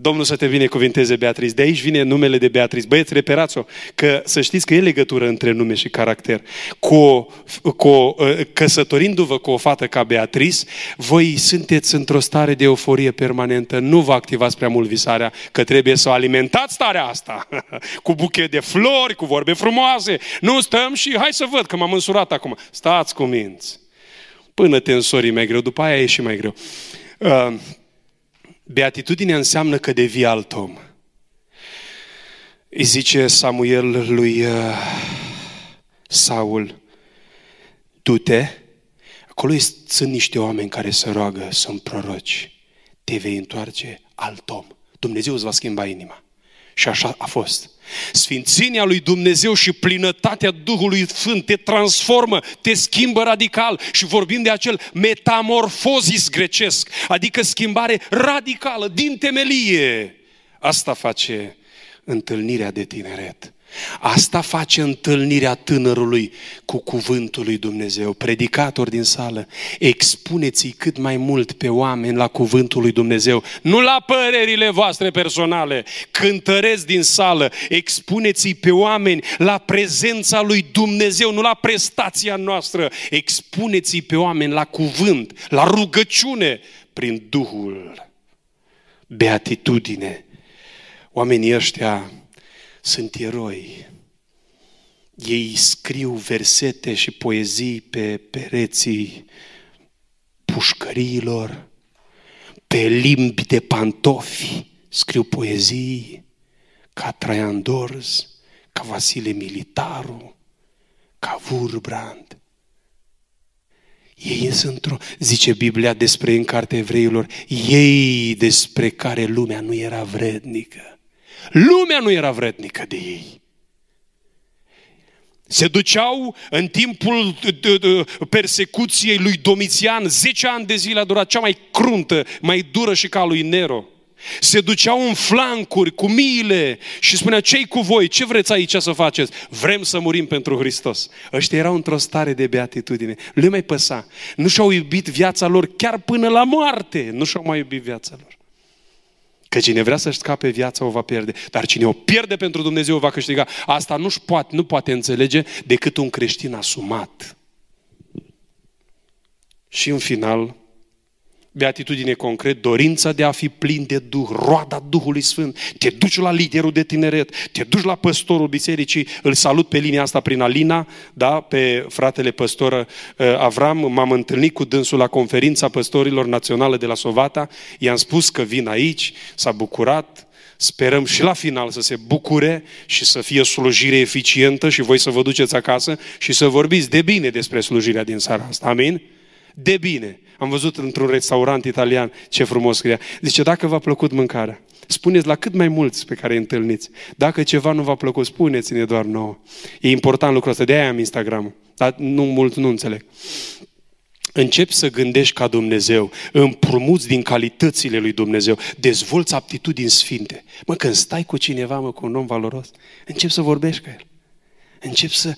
Domnul să te binecuvinteze, Beatrice. De aici vine numele de Beatrice. Băieți, reperați-o, că să știți că e legătură între nume și caracter. Cu, cu, căsătorindu-vă cu o fată ca Beatrice, voi sunteți într-o stare de euforie permanentă. Nu vă activați prea mult visarea, că trebuie să o alimentați starea asta. <laughs> cu buchet de flori, cu vorbe frumoase. Nu stăm și hai să văd că m-am însurat acum. Stați cu minți. Până te însori mai greu, după aia e și mai greu. Uh, Beatitudine înseamnă că devii alt om. Îi zice Samuel lui uh, Saul, du-te, acolo sunt niște oameni care se roagă, sunt proroci, te vei întoarce alt om. Dumnezeu îți va schimba inima. Și așa a fost. Sfințenia lui Dumnezeu și plinătatea Duhului Sfânt te transformă, te schimbă radical și vorbim de acel metamorfozis grecesc, adică schimbare radicală, din temelie. Asta face întâlnirea de tineret. Asta face întâlnirea tânărului cu cuvântul lui Dumnezeu. Predicator din sală, expuneți-i cât mai mult pe oameni la cuvântul lui Dumnezeu, nu la părerile voastre personale. Cântăreți din sală, expuneți-i pe oameni la prezența lui Dumnezeu, nu la prestația noastră. Expuneți-i pe oameni la cuvânt, la rugăciune, prin Duhul. Beatitudine. Oamenii ăștia sunt eroi. Ei scriu versete și poezii pe pereții pușcăriilor, pe limbi de pantofi scriu poezii ca Traian Dors, ca Vasile Militaru, ca Wurbrand. Ei sunt într-o, zice Biblia despre în cartea evreilor, ei despre care lumea nu era vrednică. Lumea nu era vrednică de ei. Se duceau în timpul persecuției lui Domitian, 10 ani de zile a durat cea mai cruntă, mai dură și ca lui Nero. Se duceau în flancuri cu miile și spunea, ce cu voi? Ce vreți aici să faceți? Vrem să murim pentru Hristos. Ăștia erau într-o stare de beatitudine. Le mai păsa. Nu și-au iubit viața lor chiar până la moarte. Nu și-au mai iubit viața lor. Că cine vrea să-și scape viața o va pierde. Dar cine o pierde pentru Dumnezeu o va câștiga. Asta nu poate, nu poate înțelege decât un creștin asumat. Și în final, beatitudine concret, dorința de a fi plin de Duh, roada Duhului Sfânt. Te duci la liderul de tineret, te duci la păstorul bisericii, îl salut pe linia asta prin Alina, da, pe fratele păstor uh, Avram, m-am întâlnit cu dânsul la conferința păstorilor naționale de la Sovata, i-am spus că vin aici, s-a bucurat, Sperăm și la final să se bucure și să fie slujire eficientă și voi să vă duceți acasă și să vorbiți de bine despre slujirea din seara asta. Amin? De bine. Am văzut într-un restaurant italian ce frumos scria. Zice, dacă v-a plăcut mâncarea, spuneți la cât mai mulți pe care îi întâlniți. Dacă ceva nu v-a plăcut, spuneți-ne doar nouă. E important lucrul ăsta, de-aia am Instagram. Dar nu mult nu înțeleg. Începi să gândești ca Dumnezeu, împrumuți din calitățile lui Dumnezeu, dezvolți aptitudini sfinte. Mă, când stai cu cineva, mă, cu un om valoros, începi să vorbești cu el. Încep să,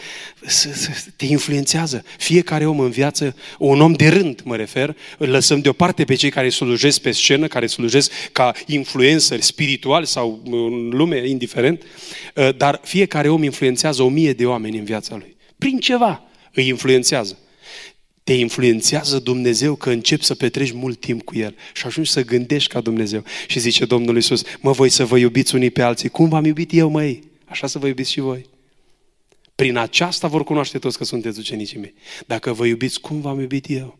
să, să te influențează. Fiecare om în viață, un om de rând mă refer, îl lăsăm deoparte pe cei care slujesc pe scenă, care slujesc ca influenceri spirituali sau în lume, indiferent, ă, dar fiecare om influențează o mie de oameni în viața lui. Prin ceva îi influențează. Te influențează Dumnezeu că începi să petreci mult timp cu El și ajungi să gândești ca Dumnezeu. Și zice Domnul Iisus, mă voi să vă iubiți unii pe alții. Cum v-am iubit eu, măi? Așa să vă iubiți și voi. Prin aceasta vor cunoaște toți că sunteți ucenicii mei. Dacă vă iubiți cum v-am iubit eu.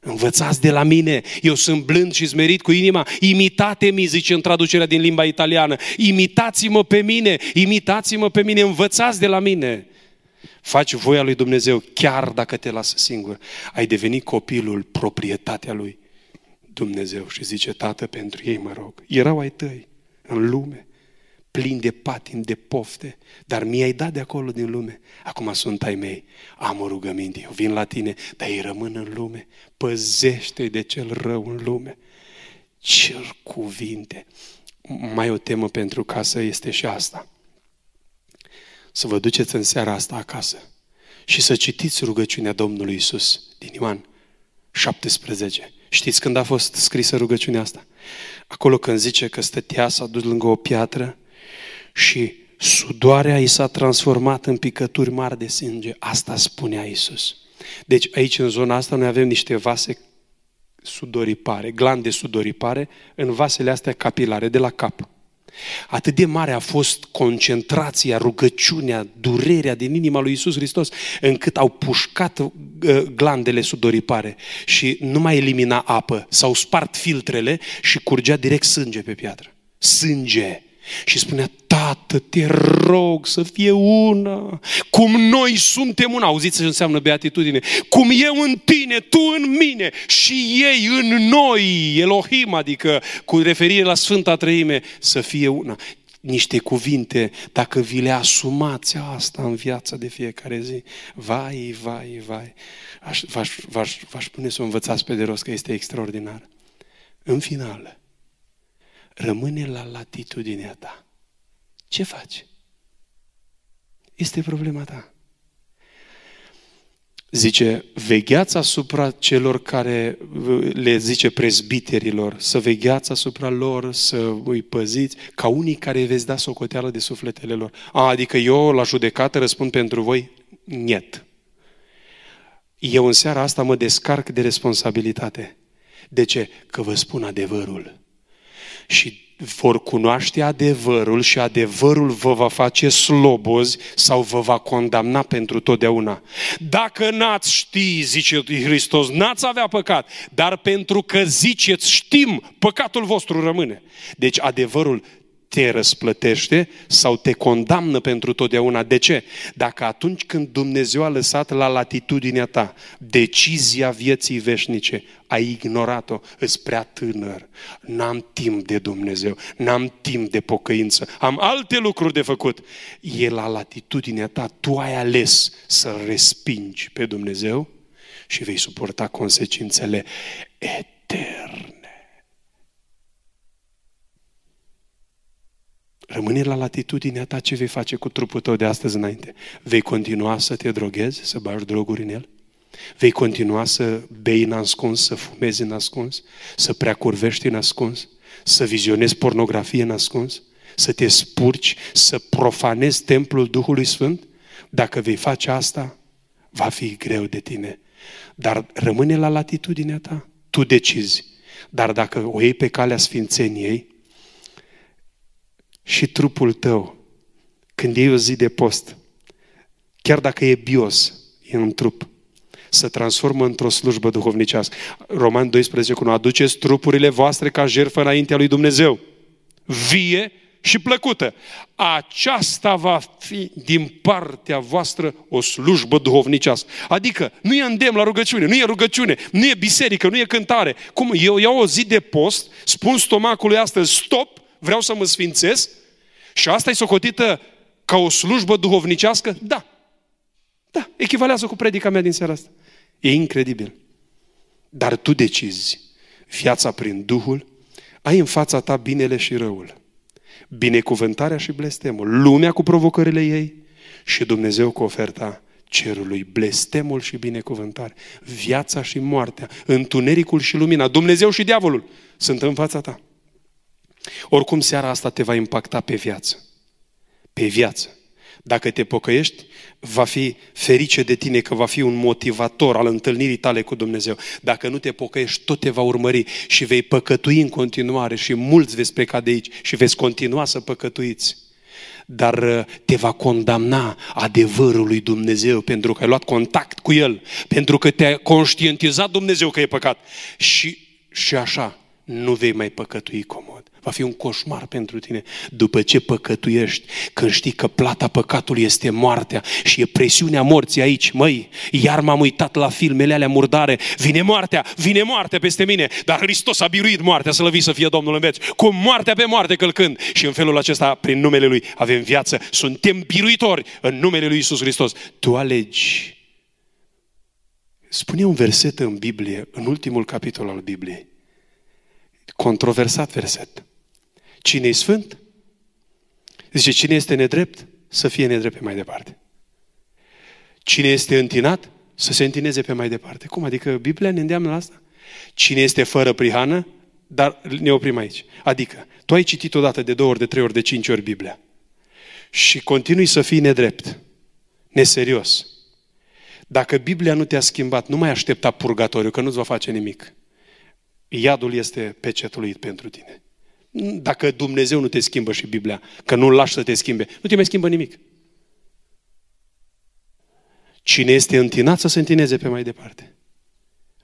Învățați de la mine, eu sunt blând și smerit cu inima, imitate-mi, zice în traducerea din limba italiană, imitați-mă pe mine, imitați-mă pe mine, învățați de la mine. Faci voia lui Dumnezeu chiar dacă te lasă singur. Ai devenit copilul, proprietatea lui Dumnezeu și zice, Tată, pentru ei mă rog. Erau ai tăi în lume plin de patim, de pofte, dar mi-ai dat de acolo din lume. Acum sunt ai mei, am o rugăminte, eu vin la tine, dar ei rămân în lume. Păzește de cel rău în lume. Cer cuvinte. Mai o temă pentru casă este și asta. Să vă duceți în seara asta acasă și să citiți rugăciunea Domnului Isus din Ioan 17 Știți când a fost scrisă rugăciunea asta? Acolo când zice că stătea, s-a dus lângă o piatră și sudoarea i s-a transformat în picături mari de sânge. Asta spunea Isus. Deci aici, în zona asta, noi avem niște vase sudoripare, glande sudoripare, în vasele astea capilare, de la cap. Atât de mare a fost concentrația, rugăciunea, durerea din inima lui Isus Hristos, încât au pușcat uh, glandele sudoripare și nu mai elimina apă, s-au spart filtrele și curgea direct sânge pe piatră. Sânge! Și spunea, Tată, te rog să fie una, cum noi suntem una. Auziți ce înseamnă beatitudine? Cum eu în tine, tu în mine și ei în noi, Elohim, adică cu referire la Sfânta Trăime, să fie una. Niște cuvinte, dacă vi le asumați asta în viața de fiecare zi, vai, vai, vai, aș, v-aș, v-aș, v-aș pune să o învățați pe de rost că este extraordinar. În final, rămâne la latitudinea ta. Ce faci? Este problema ta. Zice, vegheați asupra celor care le zice prezbiterilor, să vegheați asupra lor, să îi păziți, ca unii care veți da socoteală de sufletele lor. A, adică eu la judecată răspund pentru voi? Niet. Eu în seara asta mă descarc de responsabilitate. De ce? Că vă spun adevărul. Și vor cunoaște adevărul și adevărul vă va face slobozi sau vă va condamna pentru totdeauna. Dacă n-ați ști, zice Hristos, n-ați avea păcat, dar pentru că ziceți știm, păcatul vostru rămâne. Deci adevărul te răsplătește sau te condamnă pentru totdeauna. De ce? Dacă atunci când Dumnezeu a lăsat la latitudinea ta decizia vieții veșnice, ai ignorat-o, îți prea tânăr, n-am timp de Dumnezeu, n-am timp de pocăință, am alte lucruri de făcut. E la latitudinea ta, tu ai ales să respingi pe Dumnezeu și vei suporta consecințele eterne. Rămâne la latitudinea ta ce vei face cu trupul tău de astăzi înainte. Vei continua să te droghezi, să bagi droguri în el? Vei continua să bei în ascuns, să fumezi în ascuns, să preacurvești în ascuns, să vizionezi pornografie în ascuns, să te spurci, să profanezi templul Duhului Sfânt? Dacă vei face asta, va fi greu de tine. Dar rămâne la latitudinea ta. Tu decizi. Dar dacă o iei pe calea sfințeniei, și trupul tău, când iei o zi de post, chiar dacă e bios, e un trup, să transformă într-o slujbă duhovnicească. Roman 12, cu aduceți trupurile voastre ca jertfă înaintea lui Dumnezeu. Vie și plăcută. Aceasta va fi din partea voastră o slujbă duhovnicească. Adică nu e îndemn la rugăciune, nu e rugăciune, nu e biserică, nu e cântare. Cum eu iau o zi de post, spun stomacului astăzi stop vreau să mă sfințesc și asta e socotită ca o slujbă duhovnicească? Da. Da, echivalează cu predica mea din seara asta. E incredibil. Dar tu decizi viața prin Duhul, ai în fața ta binele și răul, binecuvântarea și blestemul, lumea cu provocările ei și Dumnezeu cu oferta cerului, blestemul și binecuvântare, viața și moartea, întunericul și lumina, Dumnezeu și diavolul sunt în fața ta. Oricum, seara asta te va impacta pe viață. Pe viață. Dacă te pocăiești, va fi ferice de tine că va fi un motivator al întâlnirii tale cu Dumnezeu. Dacă nu te pocăiești, tot te va urmări și vei păcătui în continuare și mulți veți pleca de aici și veți continua să păcătuiți. Dar uh, te va condamna adevărul lui Dumnezeu pentru că ai luat contact cu El, pentru că te-a conștientizat Dumnezeu că e păcat. Și, și așa, nu vei mai păcătui comod. Va fi un coșmar pentru tine după ce păcătuiești, când știi că plata păcatului este moartea și e presiunea morții aici. Măi, iar m-am uitat la filmele alea murdare, vine moartea, vine moartea peste mine, dar Hristos a biruit moartea, să lăvi să fie Domnul în veci, cu moartea pe moarte călcând. Și în felul acesta, prin numele Lui, avem viață, suntem biruitori în numele Lui Isus Hristos. Tu alegi. Spune un verset în Biblie, în ultimul capitol al Bibliei. Controversat verset. Cine e sfânt? Zice, cine este nedrept? Să fie nedrept pe mai departe. Cine este întinat? Să se întineze pe mai departe. Cum? Adică Biblia ne îndeamnă la asta? Cine este fără prihană, dar ne oprim aici. Adică, tu ai citit odată de două ori, de trei ori, de cinci ori Biblia și continui să fii nedrept, neserios. Dacă Biblia nu te-a schimbat, nu mai aștepta purgatoriu, că nu-ți va face nimic. Iadul este pecetluit pentru tine. Dacă Dumnezeu nu te schimbă și Biblia, că nu-L lași să te schimbe, nu te mai schimbă nimic. Cine este întinat să se întineze pe mai departe.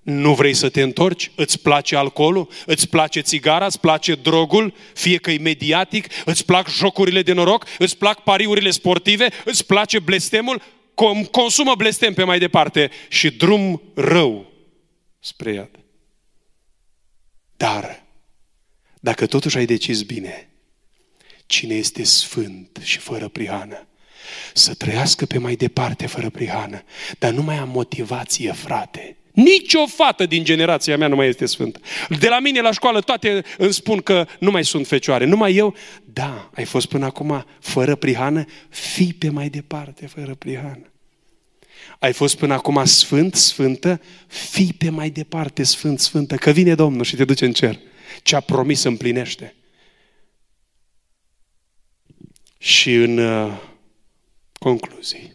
Nu vrei să te întorci? Îți place alcoolul? Îți place țigara? Îți place drogul? Fie că e mediatic? Îți plac jocurile de noroc? Îți plac pariurile sportive? Îți place blestemul? Consumă blestem pe mai departe și drum rău spre iad. Dar, dacă totuși ai decis bine, cine este sfânt și fără prihană, să trăiască pe mai departe fără prihană, dar nu mai am motivație, frate. Nici o fată din generația mea nu mai este sfântă. De la mine la școală toate îmi spun că nu mai sunt fecioare. Numai eu, da, ai fost până acum fără prihană, fii pe mai departe fără prihană. Ai fost până acum sfânt, sfântă, fii pe mai departe sfânt, sfântă, că vine Domnul și te duce în cer. Ce a promis împlinește. Și în uh, concluzii,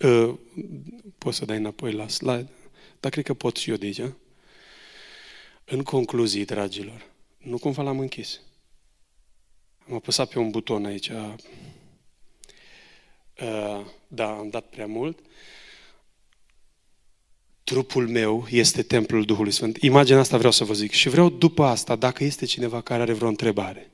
uh, poți să dai înapoi la slide, dar cred că pot și eu de aici. În concluzii, dragilor, nu cumva l-am închis. Am apăsat pe un buton aici. Uh, da, am dat prea mult. Trupul meu este templul Duhului Sfânt. Imaginea asta vreau să vă zic. Și vreau după asta, dacă este cineva care are vreo întrebare,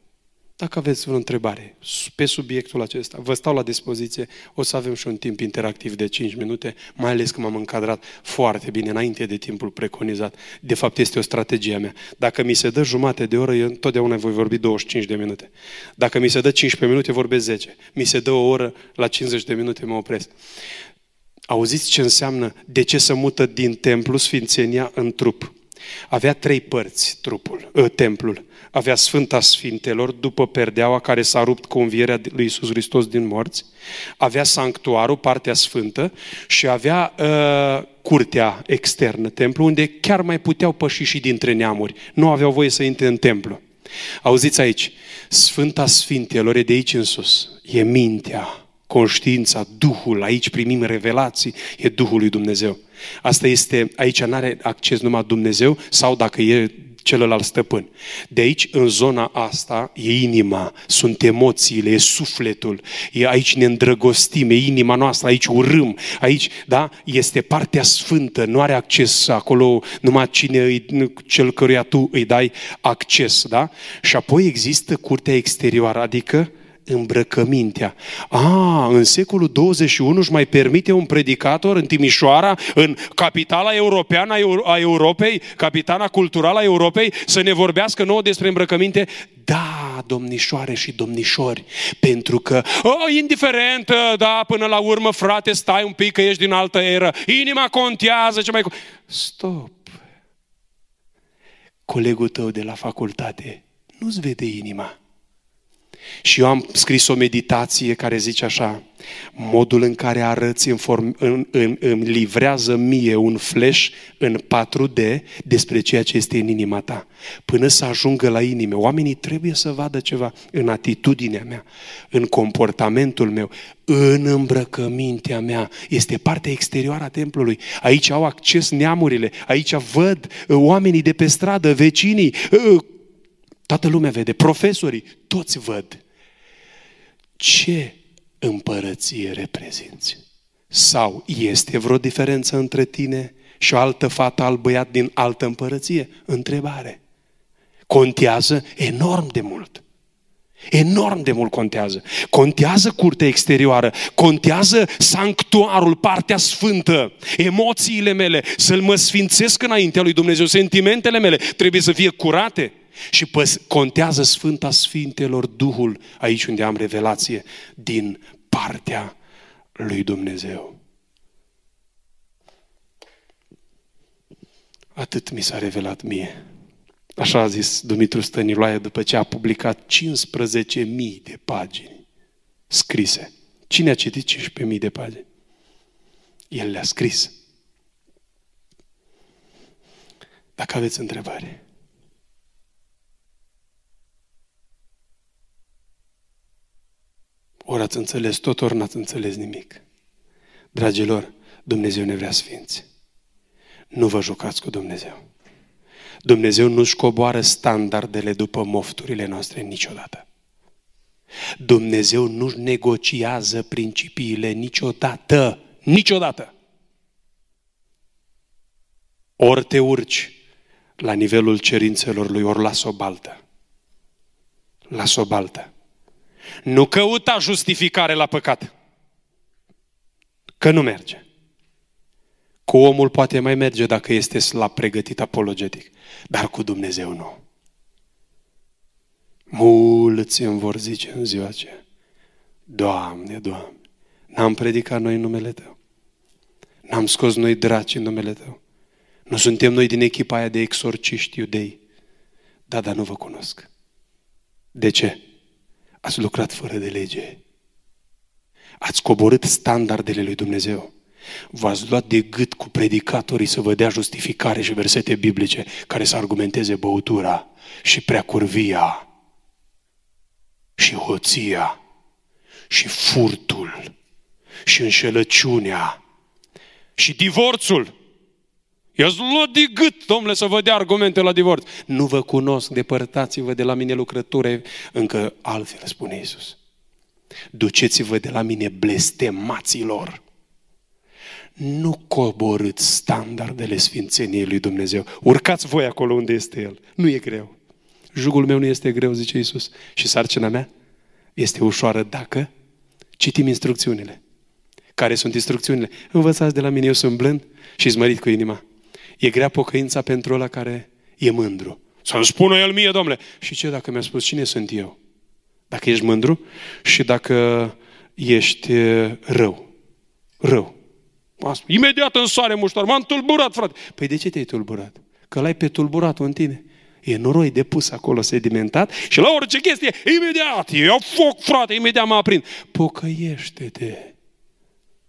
dacă aveți vreo întrebare pe subiectul acesta, vă stau la dispoziție, o să avem și un timp interactiv de 5 minute, mai ales că m-am încadrat foarte bine înainte de timpul preconizat. De fapt, este o strategie mea. Dacă mi se dă jumate de oră, eu întotdeauna voi vorbi 25 de minute. Dacă mi se dă 15 minute, vorbesc 10. Mi se dă o oră, la 50 de minute mă opresc. Auziți ce înseamnă de ce să mută din templu Sfințenia în trup? Avea trei părți trupul, ă, templul avea Sfânta Sfintelor după perdeaua care s-a rupt cu învierea lui Iisus Hristos din morți, avea sanctuarul, partea sfântă, și avea uh, curtea externă, templu, unde chiar mai puteau păși și dintre neamuri. Nu aveau voie să intre în templu. Auziți aici, Sfânta Sfintelor e de aici în sus, e mintea, conștiința, Duhul, aici primim revelații, e Duhul lui Dumnezeu. Asta este, aici nu are acces numai Dumnezeu sau dacă e celălalt stăpân. De aici, în zona asta, e inima, sunt emoțiile, e sufletul, e aici ne îndrăgostim, e inima noastră, aici urâm, aici, da, este partea sfântă, nu are acces acolo numai cine îi, cel căruia tu îi dai acces, da? Și apoi există curtea exterioară, adică îmbrăcămintea. A, în secolul 21 își mai permite un predicator în Timișoara, în capitala europeană a Europei, capitala culturală a Europei, să ne vorbească nouă despre îmbrăcăminte? Da, domnișoare și domnișori, pentru că, oh, indiferent, da, până la urmă, frate, stai un pic că ești din altă eră, inima contează, ce mai... Stop! Colegul tău de la facultate nu-ți vede inima și eu am scris o meditație care zice așa, modul în care arăți în form, în, în, îmi livrează mie un flash în 4D despre ceea ce este în inima ta. Până să ajungă la inimă, oamenii trebuie să vadă ceva în atitudinea mea, în comportamentul meu, în îmbrăcămintea mea. Este partea exterioară a templului. Aici au acces neamurile, aici văd uh, oamenii de pe stradă, vecinii, uh, Toată lumea vede, profesorii, toți văd. Ce împărăție reprezinți? Sau este vreo diferență între tine și o altă fată, alt băiat din altă împărăție? Întrebare. Contează enorm de mult. Enorm de mult contează. Contează curtea exterioară, contează sanctuarul, partea sfântă, emoțiile mele, să-L mă sfințesc înaintea lui Dumnezeu, sentimentele mele trebuie să fie curate. Și păs- contează Sfânta Sfintelor Duhul aici unde am revelație din partea lui Dumnezeu. Atât mi s-a revelat mie. Așa a zis Dumitru Stăniloae după ce a publicat 15.000 de pagini scrise. Cine a citit 15.000 de pagini? El le-a scris. dacă aveți întrebări. Ori ați înțeles tot, ori n-ați înțeles nimic. Dragilor, Dumnezeu ne vrea sfinți. Nu vă jucați cu Dumnezeu. Dumnezeu nu-și coboară standardele după mofturile noastre niciodată. Dumnezeu nu negociază principiile niciodată. Niciodată. Ori te urci la nivelul cerințelor lui, ori las o baltă. Las o baltă. Nu căuta justificare la păcat. Că nu merge. Cu omul poate mai merge dacă este slab pregătit apologetic, dar cu Dumnezeu nu. Mulți îmi vor zice în ziua aceea, Doamne, Doamne, n-am predicat noi în numele Tău. N-am scos noi draci în numele Tău. Nu suntem noi din echipa aia de exorciști iudei. Da, dar nu vă cunosc. De ce? Ați lucrat fără de lege. Ați coborât standardele lui Dumnezeu. V-ați luat de gât cu predicatorii să vă dea justificare și versete biblice care să argumenteze băutura și preacurvia și hoția și furtul și înșelăciunea și divorțul. I-ați luat de gât, domnule, să vă dea argumente la divorț. Nu vă cunosc, depărtați-vă de la mine lucrători, încă altfel spune Iisus. Duceți-vă de la mine blestemaților. Nu coborâți standardele sfințeniei lui Dumnezeu. Urcați voi acolo unde este El. Nu e greu. Jugul meu nu este greu, zice Iisus. Și sarcina mea este ușoară dacă citim instrucțiunile. Care sunt instrucțiunile? Învățați de la mine, eu sunt blând și zmărit cu inima. E grea pocăința pentru ăla care e mândru. Să-mi spună el mie, domnule. Și ce dacă mi-a spus cine sunt eu? Dacă ești mândru și dacă ești rău. Rău. Imediat în soare muștar. M-am tulburat, frate. Păi de ce te-ai tulburat? Că l-ai pe tulburatul în tine. E noroi de pus acolo sedimentat și la orice chestie, imediat, iau foc, frate, imediat mă aprind. Pocăiește-te.